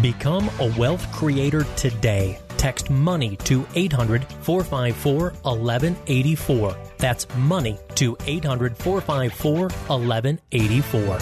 Become a wealth creator today. Text money to 800 454 1184. That's money to 800 454 1184.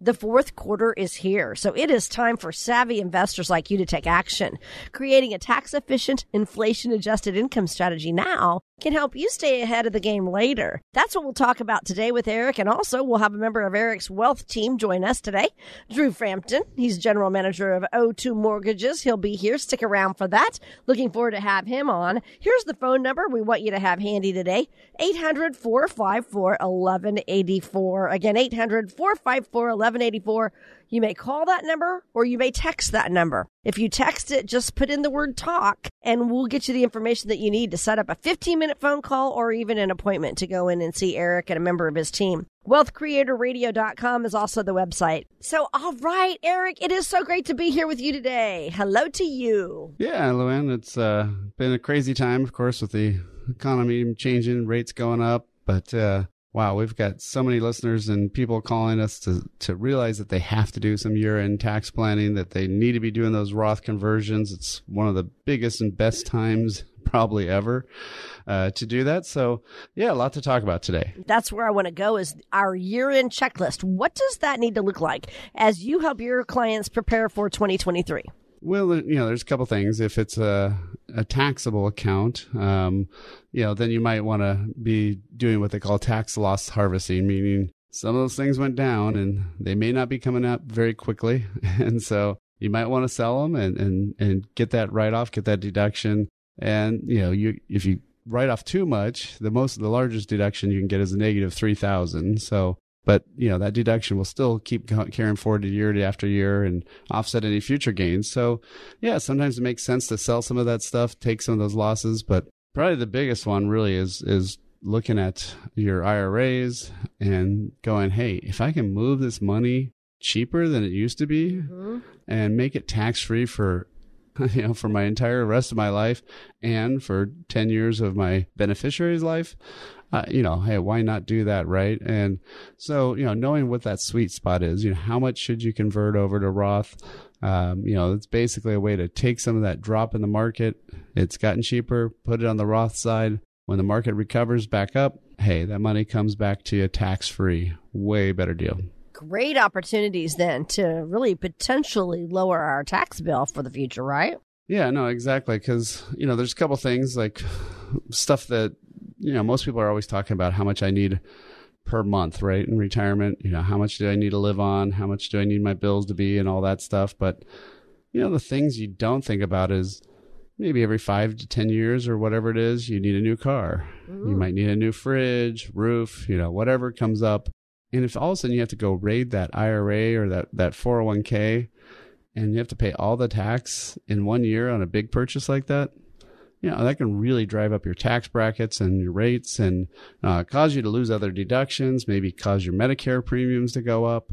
The fourth quarter is here, so it is time for savvy investors like you to take action. Creating a tax efficient, inflation adjusted income strategy now can help you stay ahead of the game later. That's what we'll talk about today with Eric, and also we'll have a member of Eric's wealth team join us today, Drew Frampton. He's general manager of O2 Mortgages. He'll be here. Stick around for that. Looking forward to have him on. Here's the phone number we want you to have handy today 800 454 1184. Again, 800 454 1184. You may call that number or you may text that number. If you text it, just put in the word talk and we'll get you the information that you need to set up a 15 minute phone call or even an appointment to go in and see Eric and a member of his team. WealthCreatorRadio.com is also the website. So, all right, Eric, it is so great to be here with you today. Hello to you. Yeah, Luann, it's uh, been a crazy time, of course, with the economy changing, rates going up. But uh, wow, we've got so many listeners and people calling us to, to realize that they have to do some year end tax planning, that they need to be doing those Roth conversions. It's one of the biggest and best times probably ever uh, to do that. So, yeah, a lot to talk about today. That's where I want to go is our year end checklist. What does that need to look like as you help your clients prepare for 2023? Well, you know, there's a couple things. If it's a, a taxable account, um, you know, then you might want to be doing what they call tax loss harvesting, meaning some of those things went down and they may not be coming up very quickly. And so you might want to sell them and, and, and get that write off, get that deduction. And, you know, you, if you write off too much, the most, the largest deduction you can get is a negative 3000. So but you know that deduction will still keep carrying forward year after year and offset any future gains. So yeah, sometimes it makes sense to sell some of that stuff, take some of those losses, but probably the biggest one really is is looking at your IRAs and going, hey, if I can move this money cheaper than it used to be mm-hmm. and make it tax free for you know for my entire rest of my life and for 10 years of my beneficiary's life uh, you know, hey, why not do that, right? And so, you know, knowing what that sweet spot is, you know, how much should you convert over to Roth? Um, you know, it's basically a way to take some of that drop in the market. It's gotten cheaper, put it on the Roth side. When the market recovers back up, hey, that money comes back to you tax free. Way better deal. Great opportunities then to really potentially lower our tax bill for the future, right? Yeah, no, exactly. Because, you know, there's a couple things like stuff that you know, most people are always talking about how much I need per month, right? In retirement, you know, how much do I need to live on? How much do I need my bills to be and all that stuff. But, you know, the things you don't think about is maybe every five to 10 years or whatever it is, you need a new car. Ooh. You mm. might need a new fridge, roof, you know, whatever comes up. And if all of a sudden you have to go raid that IRA or that, that 401k and you have to pay all the tax in one year on a big purchase like that, you know, that can really drive up your tax brackets and your rates and uh, cause you to lose other deductions, maybe cause your Medicare premiums to go up,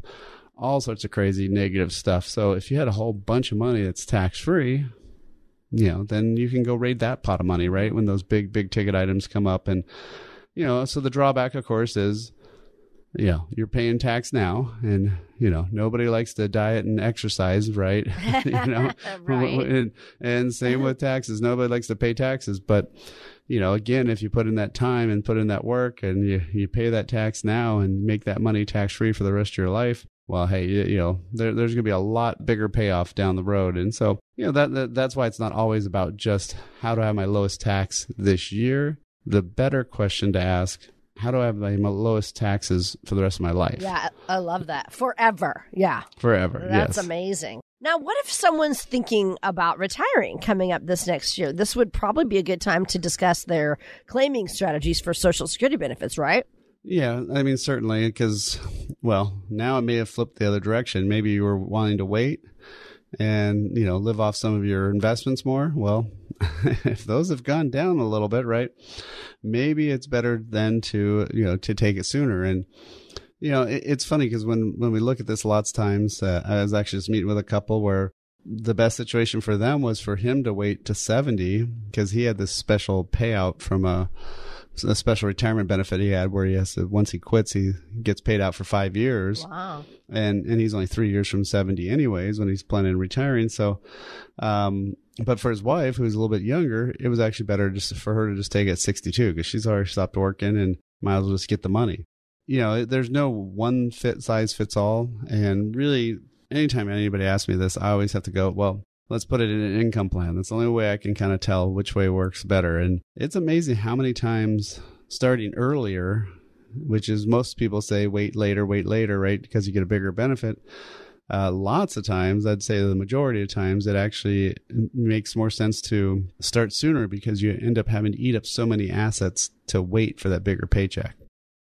all sorts of crazy negative stuff. So if you had a whole bunch of money that's tax free, you know, then you can go raid that pot of money, right? When those big, big ticket items come up. And, you know, so the drawback, of course, is you know, you're paying tax now and, you know, nobody likes to diet and exercise, right? you know, right. And, and same with taxes. Nobody likes to pay taxes, but, you know, again, if you put in that time and put in that work and you, you pay that tax now and make that money tax free for the rest of your life, well, hey, you, you know, there, there's going to be a lot bigger payoff down the road. And so, you know, that, that that's why it's not always about just how do I have my lowest tax this year. The better question to ask how do I have the lowest taxes for the rest of my life? Yeah, I love that. Forever. Yeah. Forever. That's yes. amazing. Now, what if someone's thinking about retiring coming up this next year? This would probably be a good time to discuss their claiming strategies for Social Security benefits, right? Yeah, I mean, certainly, because, well, now it may have flipped the other direction. Maybe you were wanting to wait and, you know, live off some of your investments more. Well, if those have gone down a little bit, right, maybe it's better then to, you know, to take it sooner. And, you know, it, it's funny because when, when we look at this lots of times, uh, I was actually just meeting with a couple where the best situation for them was for him to wait to 70 because he had this special payout from a, a special retirement benefit he had where he has to, once he quits, he gets paid out for five years. Wow. And, and he's only three years from 70 anyways when he's planning on retiring. So, um, but for his wife, who's a little bit younger, it was actually better just for her to just take it at 62 because she's already stopped working and might as well just get the money. You know, there's no one fit size fits all. And really, anytime anybody asks me this, I always have to go, well, let's put it in an income plan. That's the only way I can kind of tell which way works better. And it's amazing how many times starting earlier, which is most people say wait later, wait later, right? Because you get a bigger benefit. Uh, lots of times, I'd say the majority of times, it actually makes more sense to start sooner because you end up having to eat up so many assets to wait for that bigger paycheck.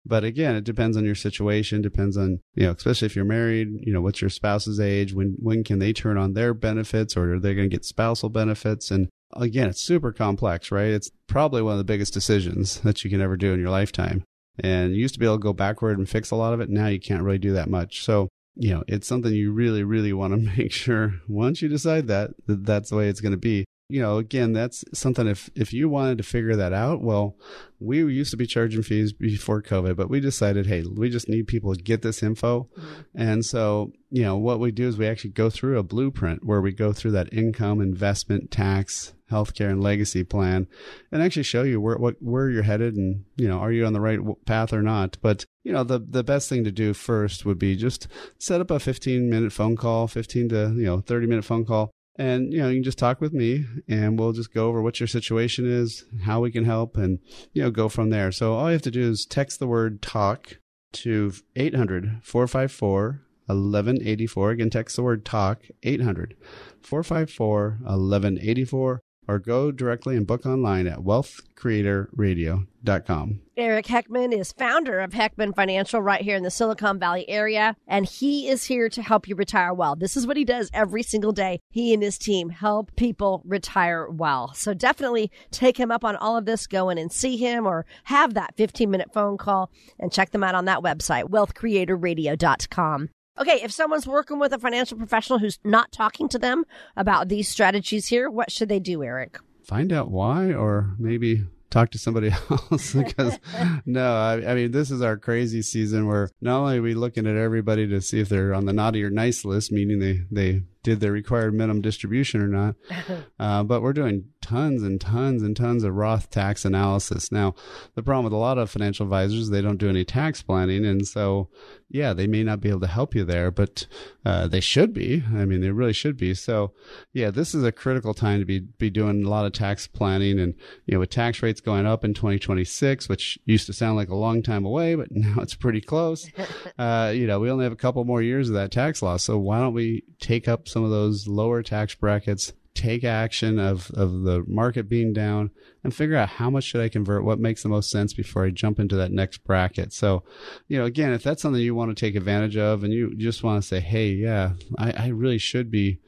But again, it depends on your situation, depends on, you know, especially if you're married, you know, what's your spouse's age? When, when can they turn on their benefits or are they going to get spousal benefits? And again, it's super complex, right? It's probably one of the biggest decisions that you can ever do in your lifetime. And you used to be able to go backward and fix a lot of it. Now you can't really do that much. So, you know, it's something you really, really want to make sure once you decide that, that that's the way it's going to be you know, again, that's something if if you wanted to figure that out, well, we used to be charging fees before COVID, but we decided, hey, we just need people to get this info. Mm-hmm. And so, you know, what we do is we actually go through a blueprint where we go through that income, investment, tax, healthcare and legacy plan and actually show you where what where you're headed and you know are you on the right path or not. But you know the the best thing to do first would be just set up a 15 minute phone call 15 to you know 30 minute phone call. And you know you can just talk with me and we'll just go over what your situation is how we can help and you know go from there. So all you have to do is text the word talk to 800 454 1184 again text the word talk 800 454 1184 or go directly and book online at wealthcreatorradio.com. Eric Heckman is founder of Heckman Financial right here in the Silicon Valley area, and he is here to help you retire well. This is what he does every single day. He and his team help people retire well. So definitely take him up on all of this. Go in and see him or have that 15 minute phone call and check them out on that website, wealthcreatorradio.com. Okay, if someone's working with a financial professional who's not talking to them about these strategies here, what should they do, Eric? Find out why, or maybe talk to somebody else because no I, I, mean this is our crazy season where not only are we looking at everybody to see if they're on the naughty or nice list meaning they they did their required minimum distribution or not. Uh, but we're doing tons and tons and tons of Roth tax analysis. Now, the problem with a lot of financial advisors, they don't do any tax planning. And so, yeah, they may not be able to help you there, but uh, they should be. I mean, they really should be. So, yeah, this is a critical time to be, be doing a lot of tax planning. And, you know, with tax rates going up in 2026, which used to sound like a long time away, but now it's pretty close. Uh, you know, we only have a couple more years of that tax law. So why don't we take up some of those lower tax brackets, take action of, of the market being down and figure out how much should I convert, what makes the most sense before I jump into that next bracket. So, you know, again, if that's something you want to take advantage of and you just want to say, hey, yeah, I, I really should be,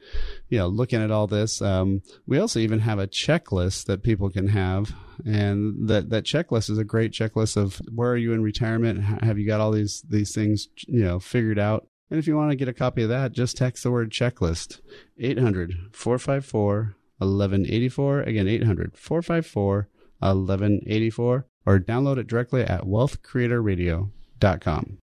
you know, looking at all this. Um, we also even have a checklist that people can have. And that, that checklist is a great checklist of where are you in retirement? Have you got all these, these things, you know, figured out? And if you want to get a copy of that, just text the word checklist 800 454 1184. Again, 800 454 1184 or download it directly at wealthcreatorradio.com.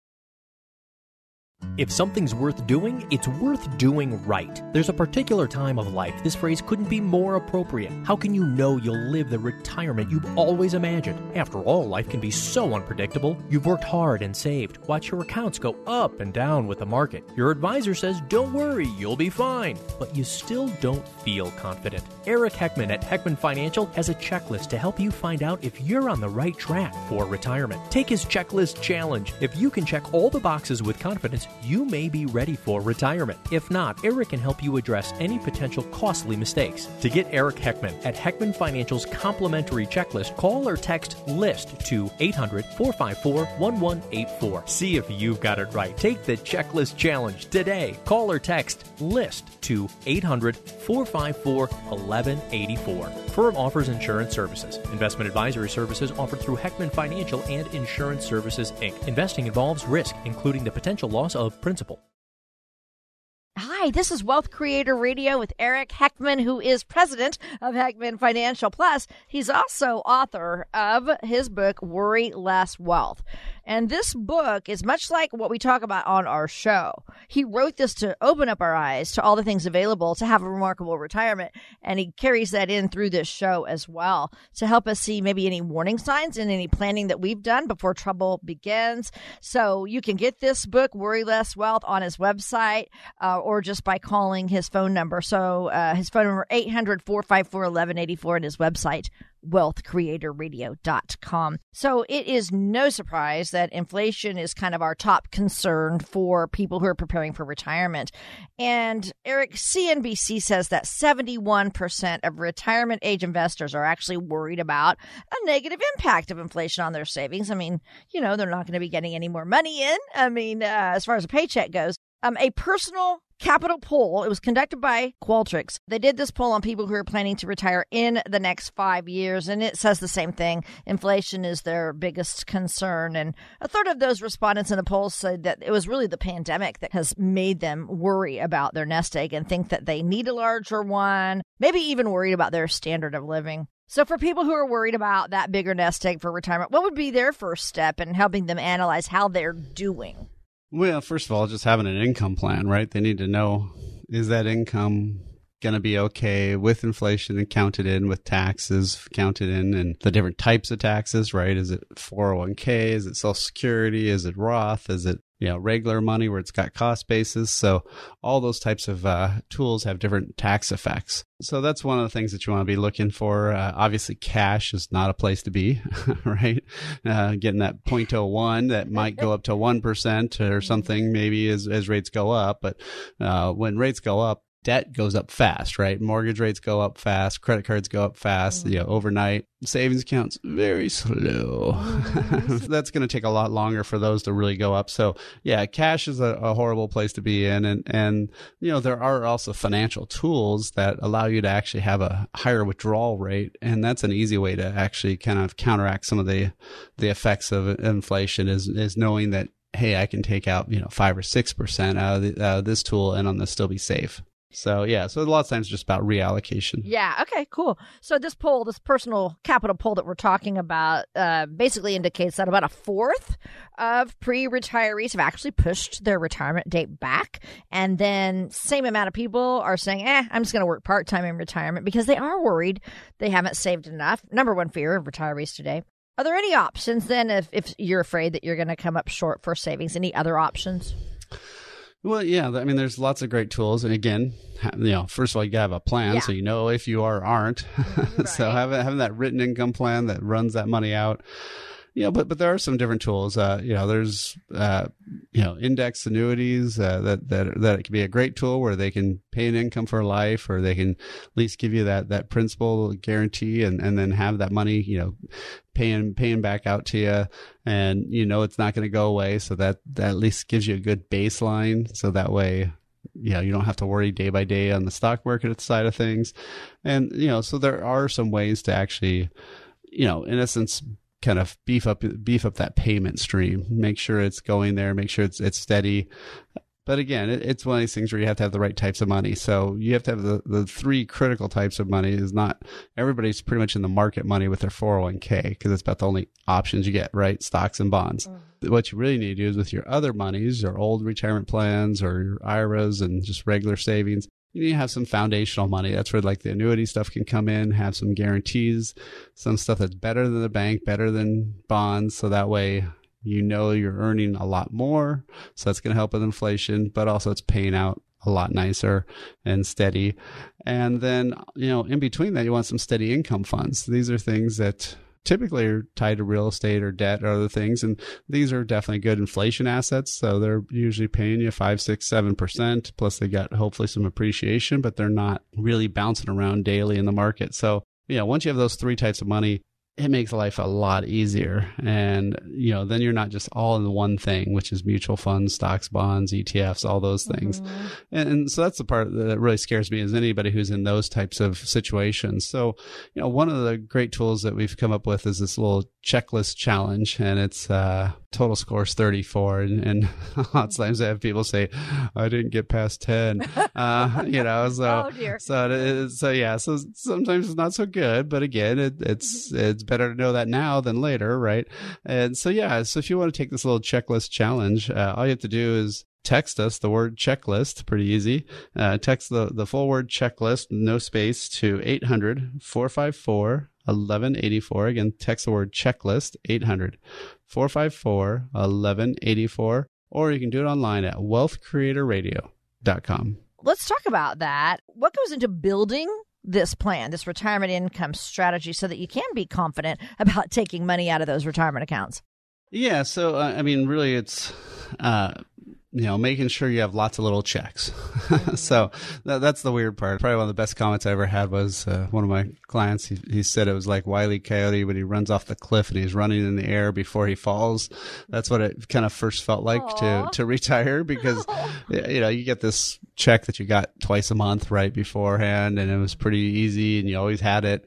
If something's worth doing, it's worth doing right. There's a particular time of life this phrase couldn't be more appropriate. How can you know you'll live the retirement you've always imagined? After all, life can be so unpredictable. You've worked hard and saved. Watch your accounts go up and down with the market. Your advisor says, don't worry, you'll be fine. But you still don't feel confident. Eric Heckman at Heckman Financial has a checklist to help you find out if you're on the right track for retirement. Take his checklist challenge. If you can check all the boxes with confidence, you may be ready for retirement. If not, Eric can help you address any potential costly mistakes. To get Eric Heckman at Heckman Financial's complimentary checklist, call or text LIST to 800 454 1184. See if you've got it right. Take the checklist challenge today. Call or text LIST to 800 454 1184. Firm offers insurance services. Investment advisory services offered through Heckman Financial and Insurance Services, Inc. Investing involves risk, including the potential loss of principal. Hi, this is Wealth Creator Radio with Eric Heckman, who is president of Heckman Financial Plus. He's also author of his book, Worry Less Wealth. And this book is much like what we talk about on our show. He wrote this to open up our eyes to all the things available to have a remarkable retirement. And he carries that in through this show as well to help us see maybe any warning signs and any planning that we've done before trouble begins. So you can get this book, Worry Less Wealth, on his website uh, or just by calling his phone number. So uh, his phone number, 800 454 1184, and his website, wealthcreatorradio.com. So it is no surprise that inflation is kind of our top concern for people who are preparing for retirement. And Eric, CNBC says that 71% of retirement age investors are actually worried about a negative impact of inflation on their savings. I mean, you know, they're not going to be getting any more money in. I mean, uh, as far as a paycheck goes. Um, a personal capital poll. It was conducted by Qualtrics. They did this poll on people who are planning to retire in the next five years, and it says the same thing. Inflation is their biggest concern. And a third of those respondents in the poll said that it was really the pandemic that has made them worry about their nest egg and think that they need a larger one, maybe even worried about their standard of living. So, for people who are worried about that bigger nest egg for retirement, what would be their first step in helping them analyze how they're doing? Well, first of all, just having an income plan, right? They need to know is that income going to be okay with inflation and counted in with taxes counted in and the different types of taxes, right? Is it 401k? Is it social security? Is it Roth? Is it you know regular money where it's got cost basis. So all those types of uh, tools have different tax effects. So that's one of the things that you want to be looking for. Uh, obviously cash is not a place to be right? Uh, getting that 0.01 that might go up to 1% or something maybe as, as rates go up. But uh, when rates go up debt goes up fast, right? Mortgage rates go up fast, credit cards go up fast, mm-hmm. you know, overnight. Savings accounts very slow. Mm-hmm. That's going to take a lot longer for those to really go up. So, yeah, cash is a, a, horrible place to be in and and you know, there are also financial tools that allow you to actually have a higher withdrawal rate and that's an easy way to actually kind of counteract some of the the effects of inflation is is knowing that hey, I can take out, you know, five or 6% out of, the, out of this tool and on this still be safe. So yeah, so a lot of times just about reallocation. Yeah. Okay. Cool. So this poll, this personal capital poll that we're talking about, uh, basically indicates that about a fourth of pre-retirees have actually pushed their retirement date back, and then same amount of people are saying, "Eh, I'm just going to work part time in retirement" because they are worried they haven't saved enough. Number one fear of retirees today. Are there any options then if if you're afraid that you're going to come up short for savings? Any other options? Well, yeah. I mean, there's lots of great tools, and again, you know, first of all, you gotta have a plan yeah. so you know if you are or aren't. Right. so having having that written income plan that runs that money out. You know, but but there are some different tools. Uh, you know, there's uh, you know index annuities uh, that that that it can be a great tool where they can pay an income for life, or they can at least give you that that principal guarantee, and and then have that money you know paying paying back out to you, and you know it's not going to go away. So that that at least gives you a good baseline. So that way you know you don't have to worry day by day on the stock market side of things and you know so there are some ways to actually you know in essence kind of beef up beef up that payment stream make sure it's going there make sure it's it's steady but again, it, it's one of these things where you have to have the right types of money. So you have to have the, the three critical types of money is not everybody's pretty much in the market money with their 401k because it's about the only options you get, right? Stocks and bonds. Mm. What you really need to do is with your other monies, your old retirement plans or your IRAs and just regular savings, you need to have some foundational money. That's where like the annuity stuff can come in, have some guarantees, some stuff that's better than the bank, better than bonds. So that way you know you're earning a lot more. So that's going to help with inflation, but also it's paying out a lot nicer and steady. And then, you know, in between that, you want some steady income funds. These are things that typically are tied to real estate or debt or other things. And these are definitely good inflation assets. So they're usually paying you five, six, seven percent. Plus they got hopefully some appreciation, but they're not really bouncing around daily in the market. So, you know, once you have those three types of money, it makes life a lot easier. And, you know, then you're not just all in one thing, which is mutual funds, stocks, bonds, ETFs, all those things. Mm-hmm. And, and, so that's the part that really scares me is anybody who's in those types of situations. So, you know, one of the great tools that we've come up with is this little checklist challenge and it's, uh, total score is 34 and, and lots of times I have people say I didn't get past 10 uh, you know so oh so so yeah so sometimes it's not so good but again it, it's it's better to know that now than later right? And so yeah so if you want to take this little checklist challenge uh, all you have to do is text us the word checklist pretty easy. Uh, text the, the full word checklist no space to 800 454 1184 again text the word checklist 800 454 1184, or you can do it online at wealthcreatorradio.com. Let's talk about that. What goes into building this plan, this retirement income strategy, so that you can be confident about taking money out of those retirement accounts? Yeah, so uh, I mean, really, it's uh, you know, making sure you have lots of little checks. so that, that's the weird part. Probably one of the best comments I ever had was uh, one of my clients. He, he said it was like Wiley Coyote when he runs off the cliff and he's running in the air before he falls. That's what it kind of first felt like Aww. to to retire because you know you get this check that you got twice a month right beforehand, and it was pretty easy, and you always had it.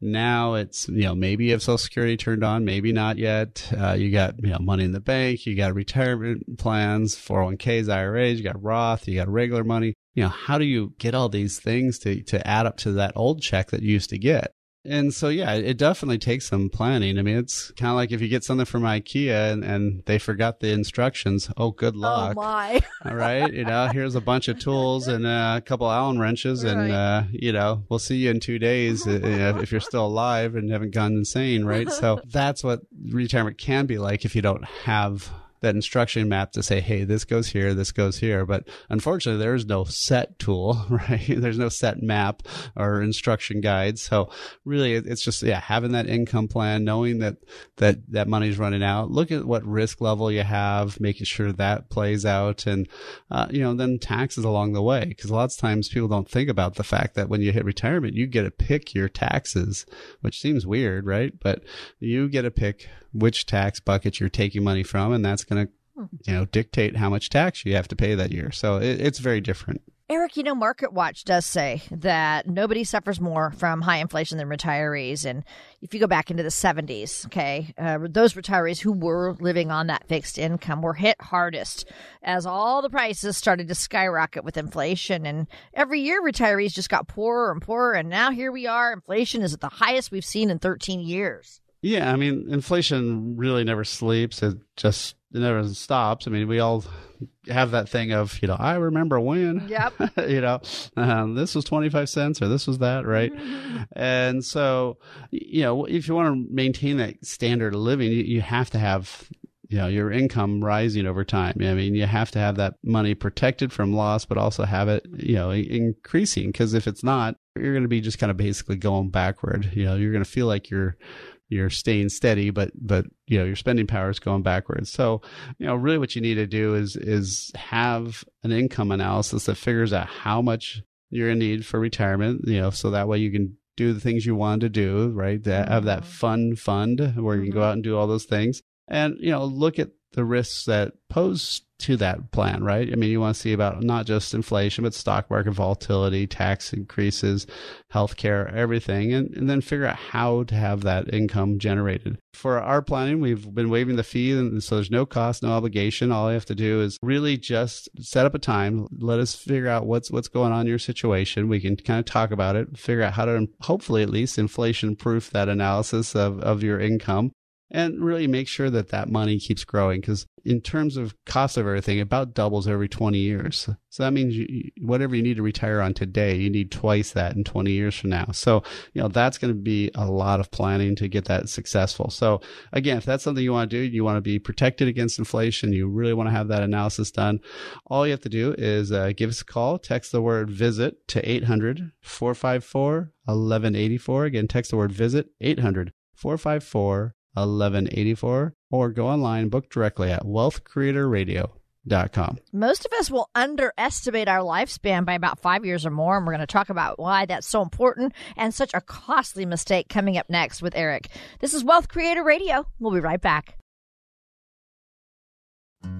Now it's, you know, maybe you have Social Security turned on, maybe not yet. Uh, you got, you know, money in the bank, you got retirement plans, 401ks, IRAs, you got Roth, you got regular money. You know, how do you get all these things to, to add up to that old check that you used to get? And so, yeah, it definitely takes some planning. I mean, it's kind of like if you get something from IKEA and, and they forgot the instructions. Oh, good oh, luck. Oh, my. All right. You know, here's a bunch of tools and uh, a couple Allen wrenches. Right. And, uh, you know, we'll see you in two days uh, if you're still alive and haven't gone insane. Right. So that's what retirement can be like if you don't have that instruction map to say, hey, this goes here, this goes here. But unfortunately, there is no set tool, right? There's no set map or instruction guide. So really, it's just yeah, having that income plan, knowing that that that money's running out. Look at what risk level you have, making sure that plays out, and uh, you know then taxes along the way. Because lots of times people don't think about the fact that when you hit retirement, you get to pick your taxes, which seems weird, right? But you get to pick which tax bucket you're taking money from, and that's going to, hmm. you know, dictate how much tax you have to pay that year. So it, it's very different. Eric, you know, Market Watch does say that nobody suffers more from high inflation than retirees. And if you go back into the 70s, okay, uh, those retirees who were living on that fixed income were hit hardest as all the prices started to skyrocket with inflation. And every year, retirees just got poorer and poorer. And now here we are. Inflation is at the highest we've seen in 13 years. Yeah, I mean, inflation really never sleeps. It just it never stops. I mean, we all have that thing of, you know, I remember when, yep. you know, um, this was 25 cents or this was that, right? and so, you know, if you want to maintain that standard of living, you, you have to have you know your income rising over time. I mean, you have to have that money protected from loss, but also have it you know increasing because if it's not, you're going to be just kind of basically going backward. You know, you're going to feel like you're you're staying steady, but but you know your spending power is going backwards. So you know really what you need to do is is have an income analysis that figures out how much you're in need for retirement. You know, so that way you can do the things you want to do, right? That, have that mm-hmm. fun fund where you can go mm-hmm. out and do all those things, and you know look at the risks that pose to that plan, right? I mean, you want to see about not just inflation, but stock market volatility, tax increases, healthcare, everything, and, and then figure out how to have that income generated. For our planning, we've been waiving the fee, and so there's no cost, no obligation. All you have to do is really just set up a time. Let us figure out what's what's going on in your situation. We can kind of talk about it, figure out how to hopefully at least inflation proof that analysis of, of your income and really make sure that that money keeps growing because in terms of cost of everything about doubles every 20 years. So that means you, whatever you need to retire on today you need twice that in 20 years from now. So you know that's going to be a lot of planning to get that successful. So again if that's something you want to do you want to be protected against inflation you really want to have that analysis done all you have to do is uh, give us a call text the word visit to 800 454 1184 again text the word visit 800 454 1184 or go online book directly at wealthcreatorradio.com. Most of us will underestimate our lifespan by about five years or more, and we're going to talk about why that's so important and such a costly mistake coming up next with Eric. This is Wealth Creator Radio. We'll be right back.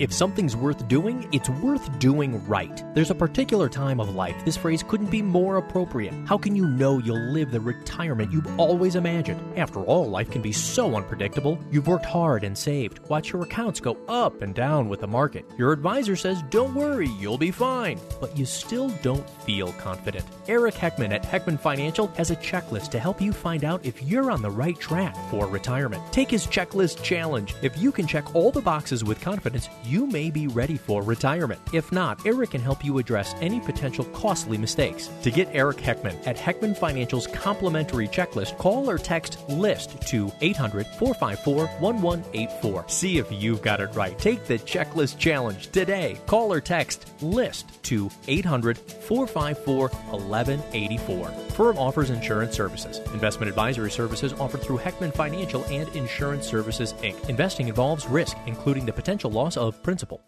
If something's worth doing, it's worth doing right. There's a particular time of life this phrase couldn't be more appropriate. How can you know you'll live the retirement you've always imagined? After all, life can be so unpredictable. You've worked hard and saved. Watch your accounts go up and down with the market. Your advisor says, don't worry, you'll be fine. But you still don't feel confident. Eric Heckman at Heckman Financial has a checklist to help you find out if you're on the right track for retirement. Take his checklist challenge. If you can check all the boxes with confidence, you may be ready for retirement. If not, Eric can help you address any potential costly mistakes. To get Eric Heckman at Heckman Financial's complimentary checklist, call or text LIST to 800 454 1184. See if you've got it right. Take the checklist challenge today. Call or text LIST to 800 454 1184. Firm offers insurance services. Investment advisory services offered through Heckman Financial and Insurance Services Inc. Investing involves risk, including the potential loss of principal.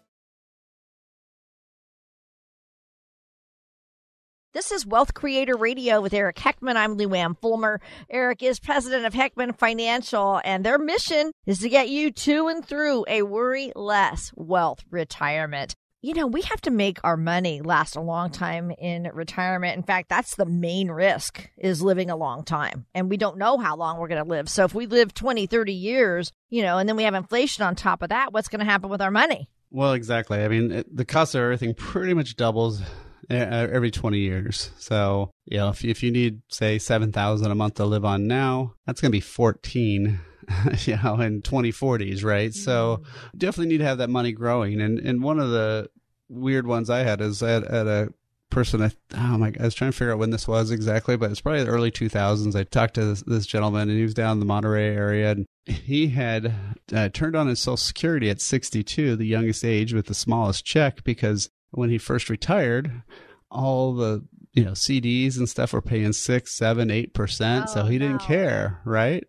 This is Wealth Creator Radio with Eric Heckman. I'm Lou Fulmer. Eric is president of Heckman Financial, and their mission is to get you to and through a worry less wealth retirement. You know, we have to make our money last a long time in retirement. In fact, that's the main risk is living a long time. And we don't know how long we're going to live. So if we live 20, 30 years, you know, and then we have inflation on top of that, what's going to happen with our money? Well, exactly. I mean, it, the cost of everything pretty much doubles every 20 years. So, you know, if, if you need, say, 7000 a month to live on now, that's going to be 14 you know, in 2040s, right? So definitely need to have that money growing. And and one of the weird ones I had is at, at a person, I, oh my, I was trying to figure out when this was exactly, but it's probably the early 2000s. I talked to this, this gentleman and he was down in the Monterey area and he had uh, turned on his social security at 62, the youngest age with the smallest check because when he first retired, all the you know CDs and stuff were paying six, seven, eight percent, so Oh, he didn't no. care, right?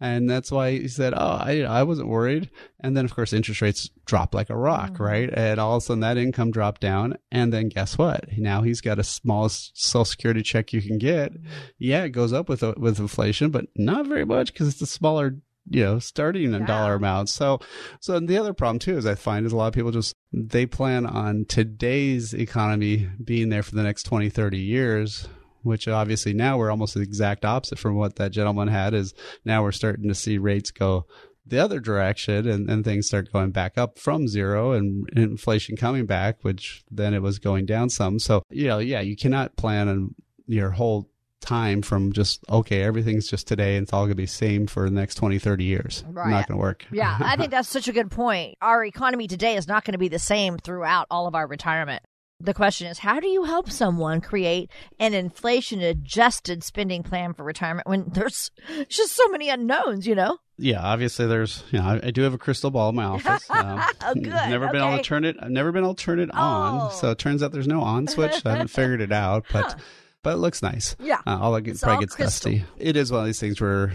And that's why he said, "Oh, I I wasn't worried." And then of course interest rates dropped like a rock, Mm-hmm. right? And all of a sudden that income dropped down, and then guess what? Now he's got a smallest Social Security check you can get. Yeah, it goes up with with inflation, but not very much because it's a smaller you know starting Yeah. dollar amount. So so the other problem too is I find is a lot of people just they plan on today's economy being there for the next 20, 30 years, which obviously now we're almost the exact opposite from what that gentleman had is now we're starting to see rates go the other direction and, and things start going back up from zero and inflation coming back, which then it was going down some. So, you know, yeah, you cannot plan on your whole time from just, okay, everything's just today and it's all going to be same for the next 20, 30 years. Right. Not going to work. Yeah, I think that's such a good point. Our economy today is not going to be the same throughout all of our retirement. The question is, how do you help someone create an inflation adjusted spending plan for retirement when there's just so many unknowns, you know? yeah, obviously there's, you know, I, do have a crystal ball in my office. Um, Oh, good. Never been able to turn it. I've never been able to turn it Oh. on. So it turns out there's no on switch. I haven't figured it out, but but it looks nice. Yeah. Uh, all it It's probably all gets crystal. dusty. It is one of these things where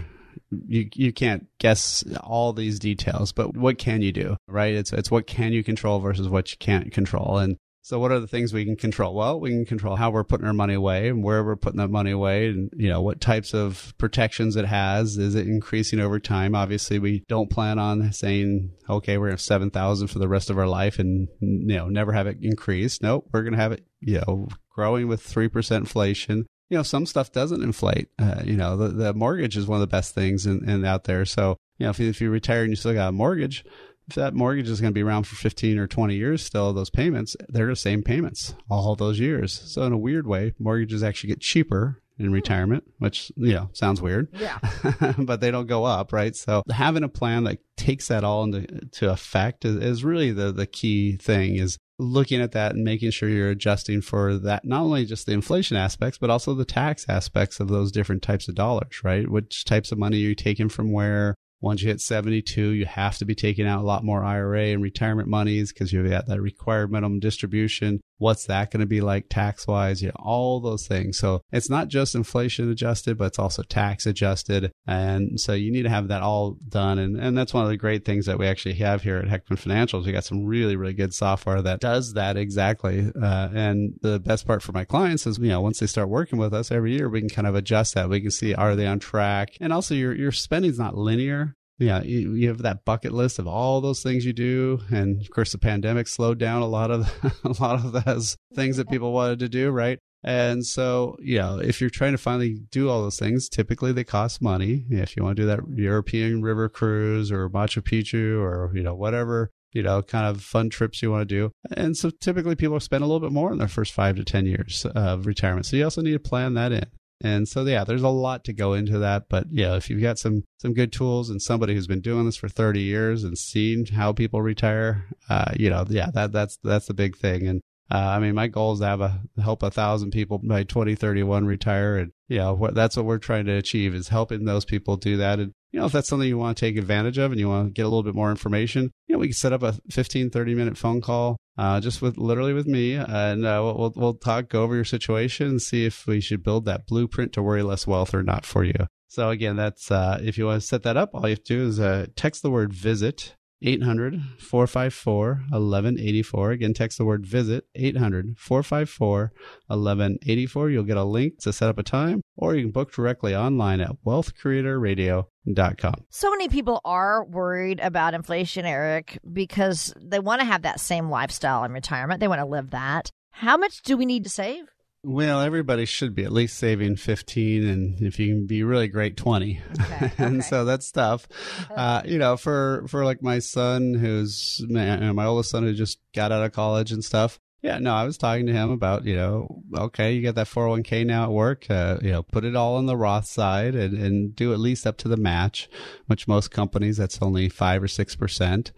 you you can't guess all these details, but what can you do? Right? It's it's what can you control versus what you can't control. And so what are the things we can control? Well, we can control how we're putting our money away and where we're putting that money away and you know what types of protections it has. Is it increasing over time? Obviously, we don't plan on saying, okay, we're gonna have seven thousand for the rest of our life and you know never have it increase. Nope, we're gonna have it, you know, growing with three percent inflation. You know, some stuff doesn't inflate. Uh, you know, the, the mortgage is one of the best things in, in out there. So, you know, if you, if you retire and you still got a mortgage, if that mortgage is going to be around for 15 or 20 years still, those payments, they're the same payments all those years. So in a weird way, mortgages actually get cheaper in retirement, which, you know, sounds weird. Yeah. but they don't go up, right? So having a plan that takes that all into to effect is, is really the, the key thing is looking at that and making sure you're adjusting for that, not only just the inflation aspects, but also the tax aspects of those different types of dollars, right? Which types of money are you taking from where? Once you hit 72, you have to be taking out a lot more IRA and retirement monies because you've got that required minimum distribution. What's that going to be like tax wise? You know, all those things. So it's not just inflation adjusted, but it's also tax adjusted. And so you need to have that all done. And, and that's one of the great things that we actually have here at Heckman Financials. We got some really, really good software that does that exactly. Uh, and the best part for my clients is, you know, once they start working with us every year, we can kind of adjust that. We can see, are they on track? And also your, your spending's not linear yeah, you, you, have that bucket list of all those things you do, and of course, the pandemic slowed down a lot of a lot of those things that people wanted to do, right? And so, yeah, if you're trying to finally do all those things, typically they cost money. If you want to do that European river cruise or Machu Picchu or you know whatever you know kind of fun trips you want to do, and so typically people spend a little bit more in their first five to ten years of retirement. So you also need to plan that in. And so yeah, there's a lot to go into that, but yeah, if you've got some some good tools and somebody who's been doing this for 30 years and seen how people retire, uh, you know, yeah, that that's that's the big thing. And uh, I mean, my goal is to have a help a thousand people by 2031 retire, and you know, that's what we're trying to achieve is helping those people do that. And you know, if that's something you want to take advantage of and you want to get a little bit more information, you know, we can set up a 15, 30 minute phone call, uh, just with literally with me. And uh, we'll, we'll talk, go over your situation and see if we should build that blueprint to worry less wealth or not for you. So again, that's, uh, if you want to set that up, all you have to do is uh, text the word visit 800 454 1184. Again, text the word visit 800 454 1184. You'll get a link to set up a time, or you can book directly online at wealthcreatorradio.com. So many people are worried about inflation, Eric, because they want to have that same lifestyle in retirement. They want to live that. How much do we need to save? Well, everybody should be at least saving 15 and if you can be really great 20. Okay, and okay. so that's tough. Uh, you know, for, for like my son who's my oldest son who just got out of college and stuff, yeah, no, I was talking to him about, you know, okay, you got that 401k now at work, uh, you know, put it all on the Roth side and, and do at least up to the match, which most companies, that's only five or 6%.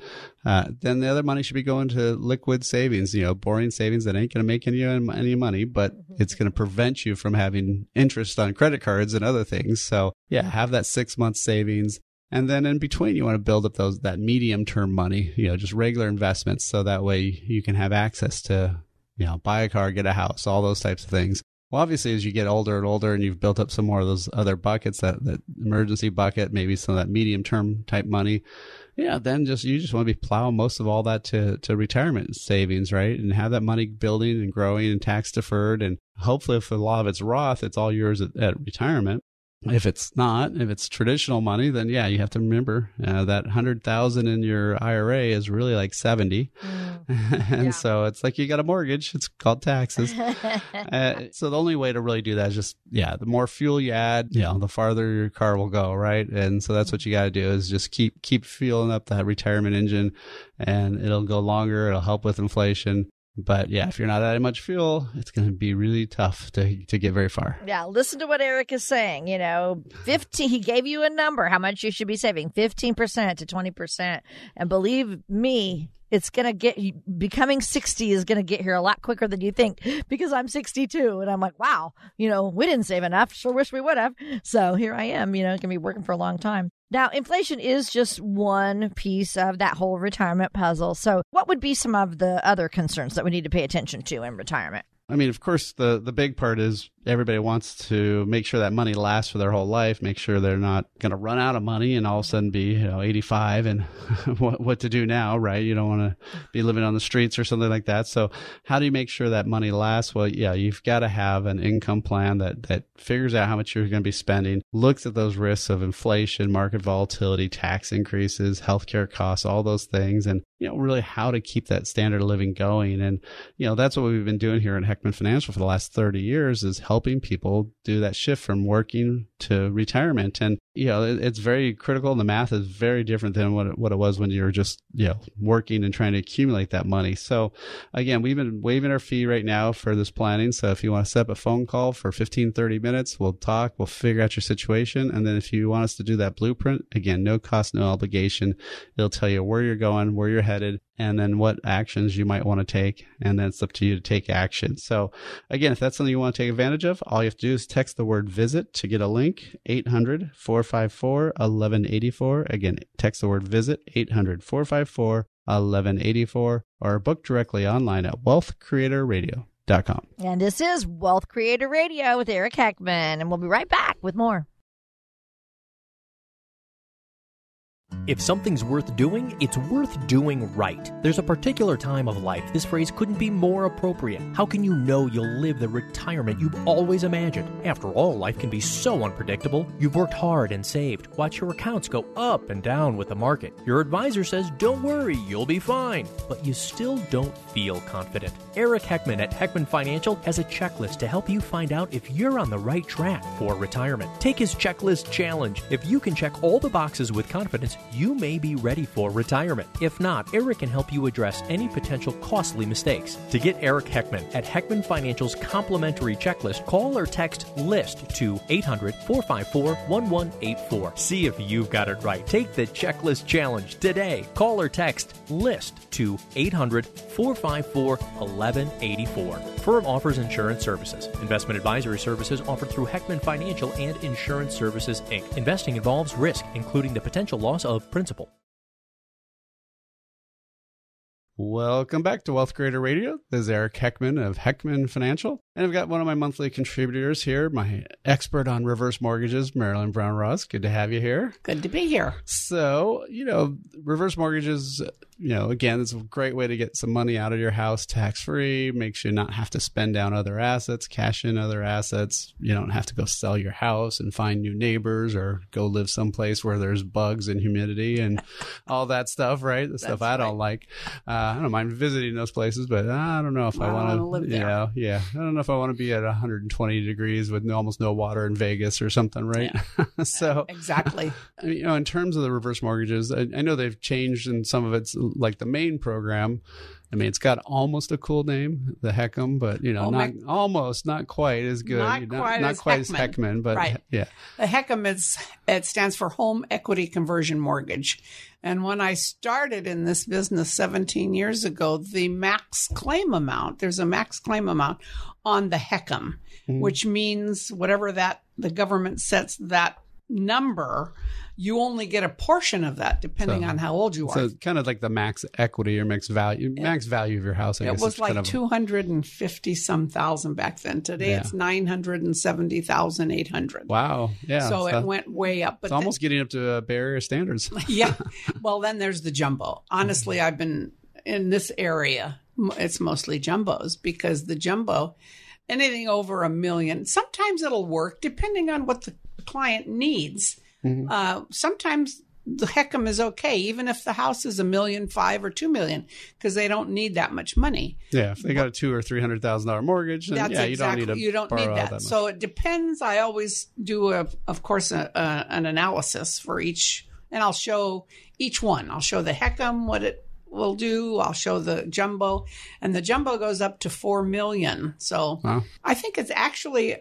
Uh, then the other money should be going to liquid savings, you know, boring savings that ain't going to make any, any money, but mm-hmm. it's going to prevent you from having interest on credit cards and other things. So yeah, have that six month savings and then in between, you want to build up those that medium term money, you know, just regular investments, so that way you can have access to, you know, buy a car, get a house, all those types of things. Well, obviously, as you get older and older, and you've built up some more of those other buckets, that that emergency bucket, maybe some of that medium term type money, yeah, then just you just want to be plowing most of all that to to retirement savings, right? And have that money building and growing and tax deferred, and hopefully, if a lot of it's Roth, it's all yours at, at retirement. If it's not, if it's traditional money, then yeah, you have to remember uh, that hundred thousand in your IRA is really like seventy, mm, and yeah. so it's like you got a mortgage. It's called taxes. uh, so the only way to really do that is just yeah, the more fuel you add, you know, the farther your car will go, right? And so that's what you got to do is just keep keep fueling up that retirement engine, and it'll go longer. It'll help with inflation. But yeah, if you're not adding much fuel, it's going to be really tough to to get very far. Yeah, listen to what Eric is saying. You know, 15 he gave you a number how much you should be saving, 15% to 20%. And believe me, it's going to get becoming 60 is going to get here a lot quicker than you think because I'm 62 and I'm like, wow, you know, we didn't save enough. Sure wish we would have. So here I am, you know, going to be working for a long time. Now, inflation is just one piece of that whole retirement puzzle. So, what would be some of the other concerns that we need to pay attention to in retirement? I mean, of course, the the big part is everybody wants to make sure that money lasts for their whole life, make sure they're not going to run out of money and all of a sudden be, you know, 85 and what, what to do now, right? You don't want to be living on the streets or something like that. So how do you make sure that money lasts? Well, yeah, you've got to have an income plan that, that figures out how much you're going to be spending, looks at those risks of inflation, market volatility, tax increases, healthcare costs, all those things. And, you know, really how to keep that standard of living going. And, you know, that's what we've been doing here at Heckman Financial for the last 30 years is help helping people do that shift from working to retirement. And, you know, it, it's very critical. The math is very different than what it, what it was when you were just, you know, working and trying to accumulate that money. So again, we've been waiving our fee right now for this planning. So if you want to set up a phone call for 15, 30 minutes, we'll talk, we'll figure out your situation. And then if you want us to do that blueprint, again, no cost, no obligation. It'll tell you where you're going, where you're headed, and then what actions you might want to take. And then it's up to you to take action. So again, if that's something you want to take advantage of, all you have to do is text the word visit to get a link 800 454 1184. Again, text the word visit 800 454 1184 or book directly online at wealthcreatorradio.com. And this is Wealth Creator Radio with Eric Heckman, and we'll be right back with more. If something's worth doing, it's worth doing right. There's a particular time of life this phrase couldn't be more appropriate. How can you know you'll live the retirement you've always imagined? After all, life can be so unpredictable. You've worked hard and saved. Watch your accounts go up and down with the market. Your advisor says, don't worry, you'll be fine. But you still don't feel confident. Eric Heckman at Heckman Financial has a checklist to help you find out if you're on the right track for retirement. Take his checklist challenge. If you can check all the boxes with confidence, you may be ready for retirement. If not, Eric can help you address any potential costly mistakes. To get Eric Heckman at Heckman Financial's complimentary checklist, call or text LIST to 800 454 1184. See if you've got it right. Take the checklist challenge today. Call or text LIST to 800 454 1184. Firm offers insurance services. Investment advisory services offered through Heckman Financial and Insurance Services Inc. Investing involves risk, including the potential loss of principal. Welcome back to Wealth Creator Radio. This is Eric Heckman of Heckman Financial. And I've got one of my monthly contributors here, my expert on reverse mortgages, Marilyn Brown Ross. Good to have you here. Good to be here. So, you know, reverse mortgages, you know, again, it's a great way to get some money out of your house tax free, makes you not have to spend down other assets, cash in other assets. You don't have to go sell your house and find new neighbors or go live someplace where there's bugs and humidity and all that stuff, right? The stuff I don't like. Uh, I don't mind visiting those places, but I don't know if I, I want to live there. Yeah, yeah. I don't know if I want to be at 120 degrees with almost no water in Vegas or something, right? so, Exactly. You know, in terms of the reverse mortgages, I, I know they've changed and some of it's like the main program. I mean, it's got almost a cool name, the HECM, but you know, Oh, not my- almost, not quite as good. Not quite not as quite as Heckman. Heckman, but Right. yeah, The HECM is it stands for Home Equity Conversion Mortgage. And when I started in this business 17 years ago, the max claim amount, there's a max claim amount on the HECM, Mm-hmm. which means whatever that the government sets that number, you only get a portion of that depending So- on how old you are. so kind of like the max equity or max value, max value of your house. I It was like kind of, 250 some thousand back then. Today Yeah. it's 970,800. wow, yeah. so it went way up. But It's almost getting up to uh, Bay Area standards. yeah. Well, then there's the jumbo. Honestly, I've been in this area. It's mostly jumbos because the jumbo, anything over a million, sometimes it'll work depending on what the client needs. Uh, sometimes the HECM is okay, even if the house is a million five or two million, because they don't need that much money. yeah, if they got a two or three hundred thousand dollar mortgage, then yeah, you exactly don't need to you don't need all that. so it depends. I always do a, of course, a, a, an analysis for each, and I'll show each one. I'll show the HECM what it will do. I'll show the jumbo, and the jumbo goes up to four million. So Wow. I think it's actually.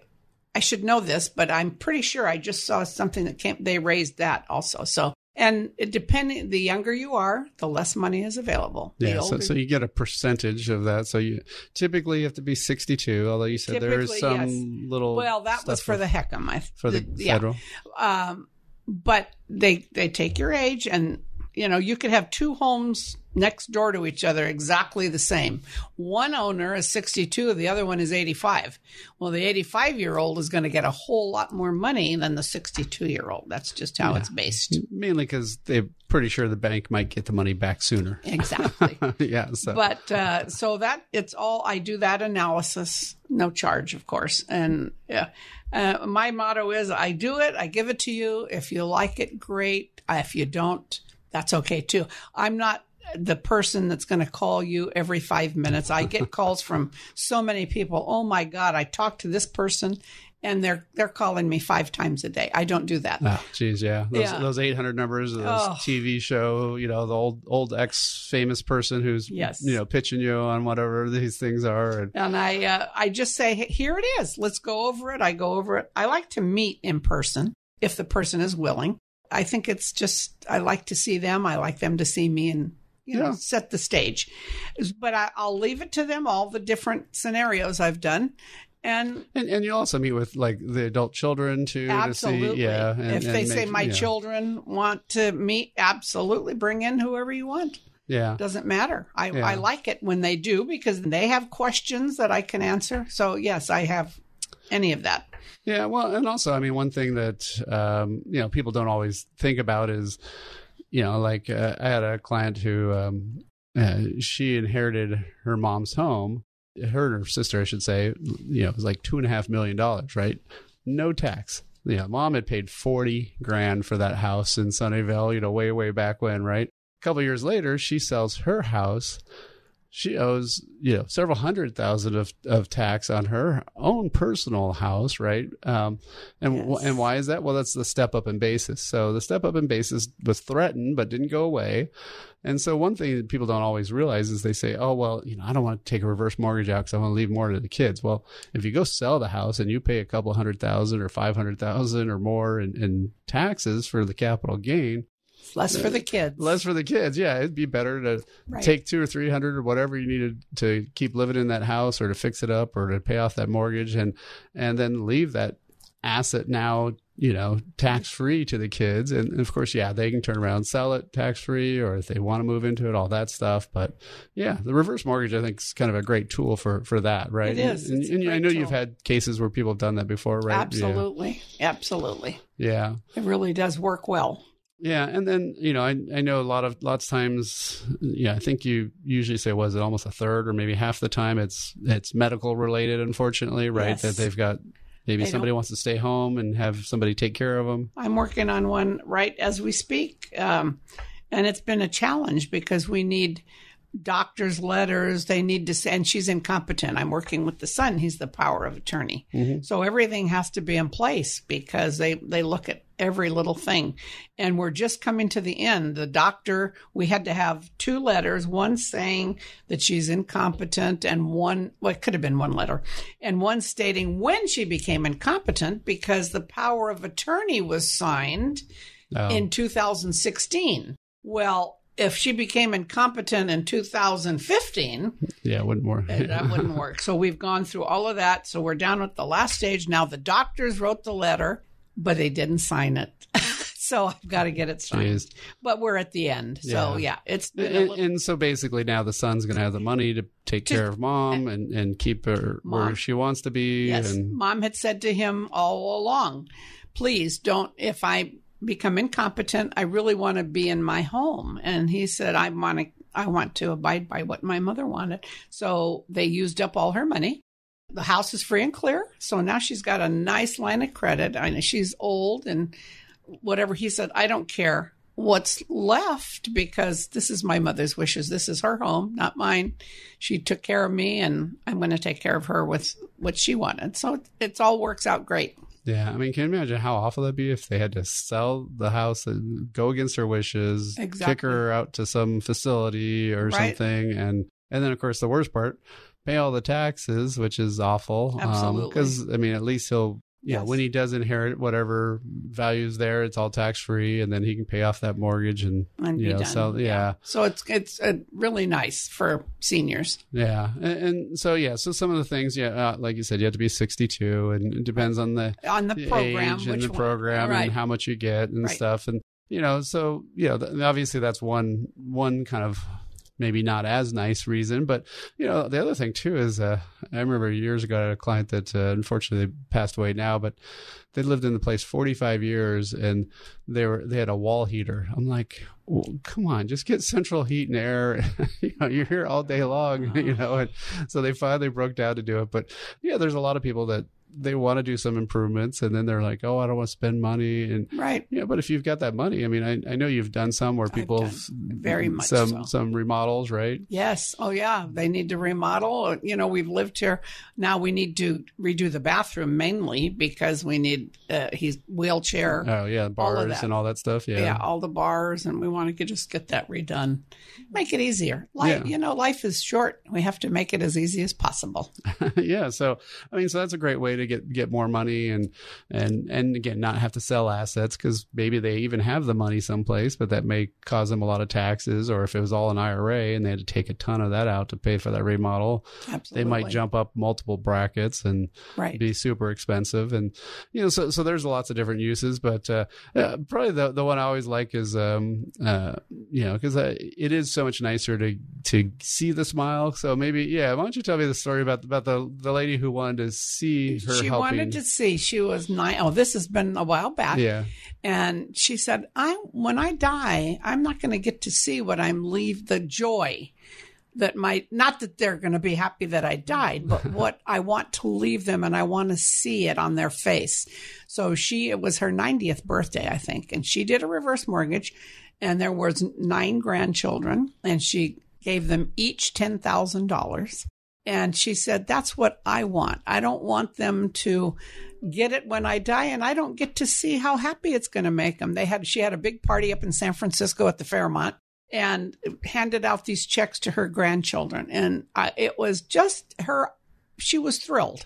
I should know this, but I'm pretty sure I just saw something that came. They raised that also. So. And it depending, the younger you are, the less money is available. The Yeah, so, older- so you get a percentage of that. So you typically you have to be 62, although you said there is some yes. little. well, that was stuff for the HECM. I, for the, yeah. federal. um, but they they take your age and you know you could have two homes next door to each other exactly the same one owner is 62 the other one is 85 well the 85 year old is going to get a whole lot more money than the 62 year old that's just how it's based Mainly because they're pretty sure the bank might get the money back sooner. exactly yeah. So but uh, so that it's all I do that analysis, no charge, of course. And yeah, uh, my motto is I do it, I give it to you. If you like it, great. If you don't, that's okay too. I'm not the person that's going to call you every five minutes. I get calls from so many people. Oh my God, I talked to this person. And they're they're calling me five times a day. I don't do that. Oh, geez, yeah. Those, Yeah. those 800 numbers, those Oh. TV show, you know, the old old ex famous person who's, Yes. you know, pitching you on whatever these things are. And And I, uh, I just say, "Hey, here it is. Let's go over it. I go over it. I like to meet in person if the person is willing. I think it's just, I like to see them. I like them to see me and, you know, Yeah. set the stage. But I, I'll leave it to them, all the different scenarios I've done. And and, and you also meet with like the adult children too. absolutely, To see, yeah. And, if they and say my yeah. children want to meet, absolutely bring in whoever you want. Yeah. Doesn't matter. I, Yeah. I like it when they do because they have questions that I can answer. So yes, I have any of that. Yeah, well, and also, I mean, one thing that um, you know people don't always think about is, you know, like uh, I had a client who um, uh, she inherited her mom's home, her and her sister, I should say, you know, it was like two and a half million dollars, right? No tax. Know, mom had paid forty grand for that house in Sunnyvale, you know, way way back when, right? A couple years later, she sells her house she owes you know several hundred thousand of, of tax on her own personal house right? Um, and Yes. and why is that? Well that's the step up in basis. So the step up in basis was threatened but didn't go away. And so one thing that people don't always realize is they say oh well you know i don't want to take a reverse mortgage out because i want to leave more to the kids. Well if you go sell the house and you pay a couple hundred thousand or five hundred thousand or more in, in taxes for the capital gain less for the uh, kids. less for the kids yeah it'd be better to Right. take two or three hundred or whatever you needed to keep living in that house or to fix it up or to pay off that mortgage and and then leave that asset now you know tax free to the kids and of course yeah they can turn around and sell it tax free or if they want to move into it all that stuff but yeah the reverse mortgage i think is kind of a great tool for for that right It is. and, It's a and i know you've had cases where people have done that before right Yeah. Absolutely. Absolutely. yeah It really does work well. Yeah, and then you know, I I know a lot of lots of times. Yeah, I think you usually say was it almost a third or maybe half the time it's it's medical related. Unfortunately, right? Yes. That they've got maybe They somebody don't- wants to stay home and have somebody take care of them. I'm working on one right as we speak. Um, and it's been a challenge because we need doctor's letters. They need to, and she's incompetent. I'm working with the son. He's the power of attorney. So everything has to be in place because they, they look at every little thing. And we're just coming to the end. The doctor, we had to have two letters, one saying that she's incompetent and one, well, it could have been one letter, and one stating when she became incompetent because the power of attorney was signed Oh, in 2016. Well, if she became incompetent in 2015, yeah, it wouldn't work. that wouldn't work. So we've gone through all of that. So we're down at the last stage. Now the doctors wrote the letter, but they didn't sign it. so I've got to get it signed. Jeez. But we're at the end. So Yeah. yeah, it's And, little- and so basically now the son's going to have the money to take To- care of mom eh, and, and keep her where she wants to be. Yes. And Mom had said to him all along, please don't, if I become incompetent, I really want to be in my home. And he said, I want to, I want to abide by what my mother wanted. So they used up all her money. The house is free and clear. So now she's got a nice line of credit. I know she's old and whatever he said, I don't care what's left because this is my mother's wishes. This is her home, not mine. She took care of me and I'm going to take care of her with what she wanted. So it, it all works out great. yeah, I mean, can you imagine how awful that'd be if they had to sell the house and go against her wishes, kick her out to some facility or Right. something, and and then of course the worst part, pay all the taxes, which is awful. Absolutely. Because I mean, at least he'll. Yeah, Yes. when he does inherit whatever values there, it's all tax free, and then he can pay off that mortgage and, And you know, done. so yeah, So it's it's uh, really nice for seniors. Yeah, and, and so yeah, so some of the things, yeah, uh, like you said, you have to be sixty-two, and it depends on the, On the program, age which and the one- program right. and how much you get and Right. stuff, and you know, so you know, th- obviously that's one one kind of maybe not as nice reason, but you know, the other thing too is, uh, I remember years ago I had a client that uh, unfortunately passed away now, but they lived in the place 45 years and they were they had a wall heater. I'm like well, come on just get central heat and air. You know you're here all day long you know and so they finally broke down to do it but yeah there's a lot of people that they want to do some improvements and then they're like oh i don't want to spend money and Right. yeah but if you've got that money i mean i, I know you've done some where people very much some so. some remodels right Yes. Oh, yeah. They need to remodel. You know, we've lived here. Now we need to redo the bathroom mainly because we need, uh, he's wheelchair. oh yeah bars that. and all that stuff yeah yeah. all the bars, and we want to just get that redone. Make it easier. Life, Yeah. you know, life is short. We have to make it as easy as possible. yeah so i mean so that's a great way to to get get more money and and and again not have to sell assets because maybe they even have the money someplace, but that may cause them a lot of taxes. Or if it was all an IRA and they had to take a ton of that out to pay for that remodel, Absolutely. they might jump up multiple brackets and Right. be super expensive. And you know, so so there's lots of different uses, but uh, uh, probably the the one I always like is um uh you know because uh, it is so much nicer to to see the smile. So maybe yeah, why don't you tell me the story about about the the lady who wanted to see her she helping? wanted to see. She was nine. Oh, this has been a while back. yeah, And she said, "I when I die, I'm not going to get to see what I'm leave the joy that might not that they're going to be happy that I died, but what I want to leave them and I want to see it on their face." So she it was her 90th birthday, I think, and she did a reverse mortgage and there was nine grandchildren and she gave them each $10,000. And she said, That's what I want. I don't want them to get it when I die, and I don't get to see how happy it's going to make them. They had, she had a big party up in San Francisco at the Fairmont and handed out these checks to her grandchildren. And it was just her, she was thrilled.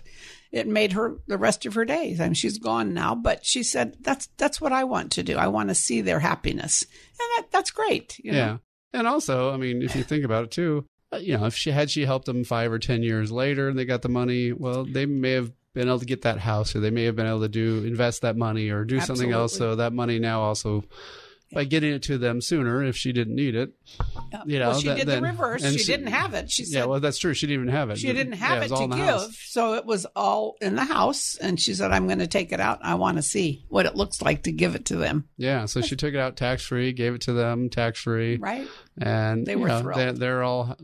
It made her the rest of her days. I mean, she's gone now, but she said, That's, that's what I want to do. I want to see their happiness. And that, that's great. You know? yeah. And also, I mean, if you think about it too, Uh, you know, if she had she helped them five or ten years later and they got the money, well, they may have been able to get that house, or they may have been able to do invest that money or do something else. So that money now also. By getting it to them sooner, if she didn't need it, you know, well, she that- did then- the reverse. and She, didn't have it. She said, yeah, well, that's true. She didn't even have it. She didn't Yeah, have it it to give, house. so it was all in the house. And she said, "I'm going to take it out. I want to see what it looks like to give it to them." Yeah, so she took it out tax free, gave it to them tax free, Right? And They you were know, thrilled. They're, they're all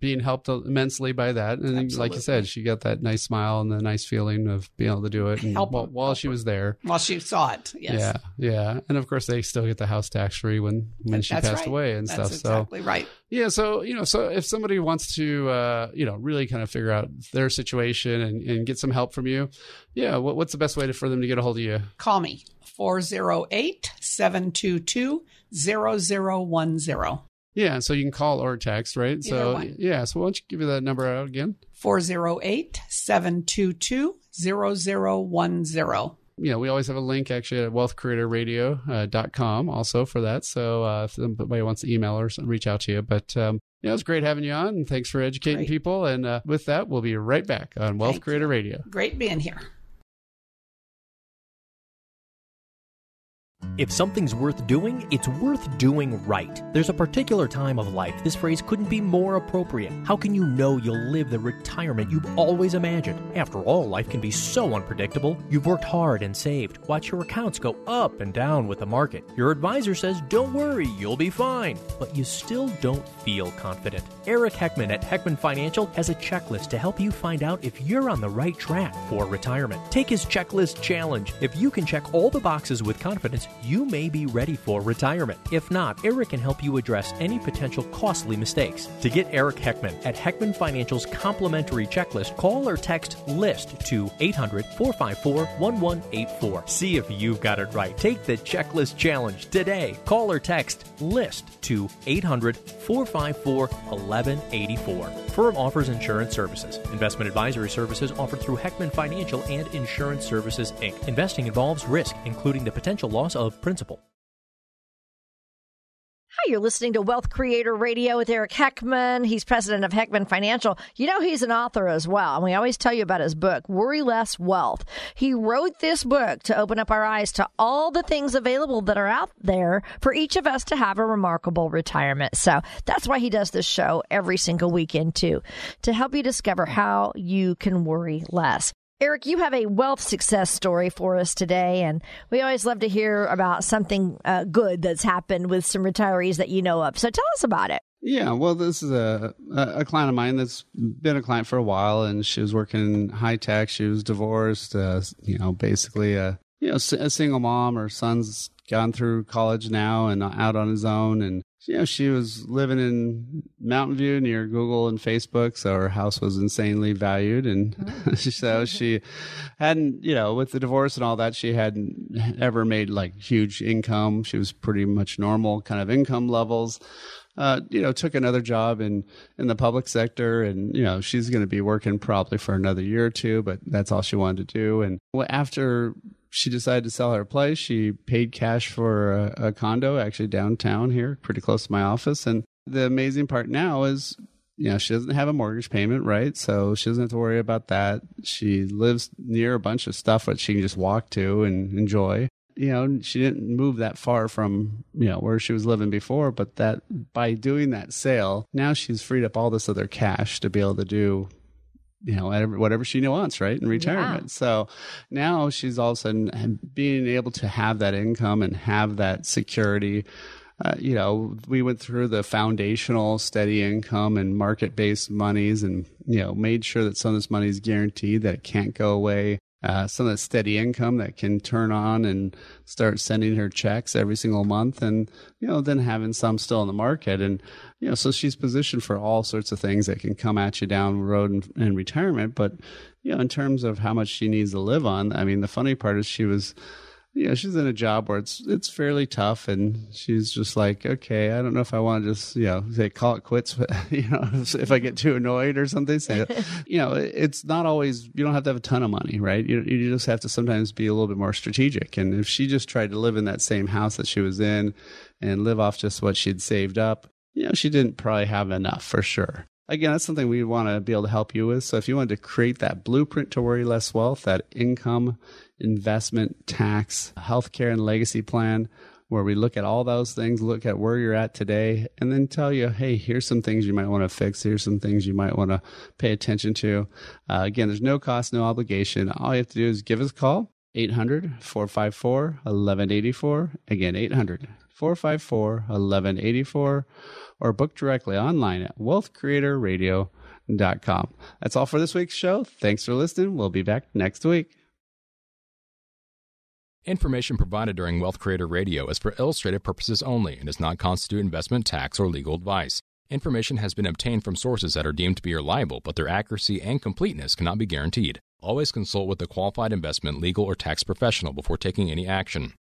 being helped immensely by that, and like you said, she got that nice smile and the nice feeling of being able to do it, and Help while, while help she was there. while she saw it. Yes. Yeah, yeah, and of course they still get the house tax free when when she That's passed right. away and That's stuff. So exactly right. yeah, so you know, so if somebody wants to, uh, you know, really kind of figure out their situation and, and get some help from you, yeah, what, what's the best way to, for them to get a hold of you? Call me 408 722 0010. Yeah, so you can call or text, right? so one. yeah, so why don't you give me that number out again? 408 722 0010. Yeah, we always have a link actually at wealthcreatorradio.com dot com also for that. So uh, if somebody wants to email or reach out to you, but um, yeah, it was great having you on, and thanks for educating Great. people. And uh, with that, we'll be right back on Wealth Thank Creator you. Radio. Great being here. If something's worth doing, it's worth doing right. There's a particular time of life this phrase couldn't be more appropriate. How can you know you'll live the retirement you've always imagined? After all, life can be so unpredictable. You've worked hard and saved. Watch your accounts go up and down with the market. Your advisor says, don't worry, you'll be fine. But you still don't feel confident. Eric Heckman at Heckman Financial has a checklist to help you find out if you're on the right track for retirement. Take his checklist challenge. If you can check all the boxes with confidence, you may be ready for retirement. If not, Eric can help you address any potential costly mistakes. To get Eric Heckman at Heckman Financial's complimentary checklist, call or text LIST to 800 454 1184. See if you've got it right. Take the checklist challenge today. Call or text LIST to 800 454 1184. Firm offers insurance services. Investment advisory services offered through Heckman Financial and Insurance Services Inc. Investing involves risk, including the potential loss of principal. Hi, you're listening to Wealth Creator Radio with Eric Heckman. He's president of Heckman Financial. You know, he's an author as well. And we always tell you about his book, Worry Less Wealth. He wrote this book to open up our eyes to all the things available that are out there for each of us to have a remarkable retirement. So that's why he does this show every single weekend, too, to help you discover how you can worry less. Eric, you have a wealth success story for us today, and we always love to hear about something uh, good that's happened with some retirees that you know of. So tell us about it. Yeah, well, this is a a client of mine that's been a client for a while, and she was working in high tech. She was divorced, uh, you know, basically a you know a single mom. Her son's gone through college now and out on his own, and you know she was living in Mountain View near Google and Facebook, so her house was insanely valued, and so she hadn't, you know, with the divorce and all that, she hadn't ever made like huge income. She was pretty much normal kind of income levels. uh, you know, took another job in in the public sector, and you know, she's going to be working probably for another year or two, but that's all she wanted to do. And after she decided to sell her place. She paid cash for a, a, condo actually downtown here, pretty close to my office. And the amazing part now is, you know, she doesn't have a mortgage payment, right? So she doesn't have to worry about that. She lives near a bunch of stuff that she can just walk to and enjoy you know, she didn't move that far from, you know, where she was living before, but that by doing that sale, now she's freed up all this other cash to be able to do you know whatever, whatever she wants right in retirement yeah. so now she's all of a sudden being able to have that income and have that security uh, you know we went through the foundational steady income and market based monies and you know made sure that some of this money is guaranteed that it can't go away uh, some of that steady income that can turn on and start sending her checks every single month and you know then having some still in the market. And you know so she's positioned for all sorts of things that can come at you down the road in, in retirement. But you know in terms of how much she needs to live on i mean the funny part is she was you know, she's in a job where it's it's fairly tough, and she's just like, okay, I don't know if I want to just you know say call it quits, but, you know, if I get too annoyed or something. Say, you know, it's not always you don't have to have a ton of money, right? You you just have to sometimes be a little bit more strategic. And if she just tried to live in that same house that she was in and live off just what she'd saved up, you know, she didn't probably have enough for sure again, that's something we want to be able to help you with. So if you wanted to create that blueprint to worry less wealth, that income investment, tax, healthcare, and legacy plan, where we look at all those things, look at where you're at today, and then tell you, hey, here's some things you might want to fix. Here's some things you might want to pay attention to. Uh, again, there's no cost, no obligation. All you have to do is give us a call, 800 454 1184. Again, 800 454 1184, or book directly online at wealthcreatorradio.com. That's all for this week's show. Thanks for listening. We'll be back next week. Information provided during Wealth Creator Radio is for illustrative purposes only and does not constitute investment, tax, or legal advice. Information has been obtained from sources that are deemed to be reliable, but their accuracy and completeness cannot be guaranteed. Always consult with a qualified investment, legal, or tax professional before taking any action.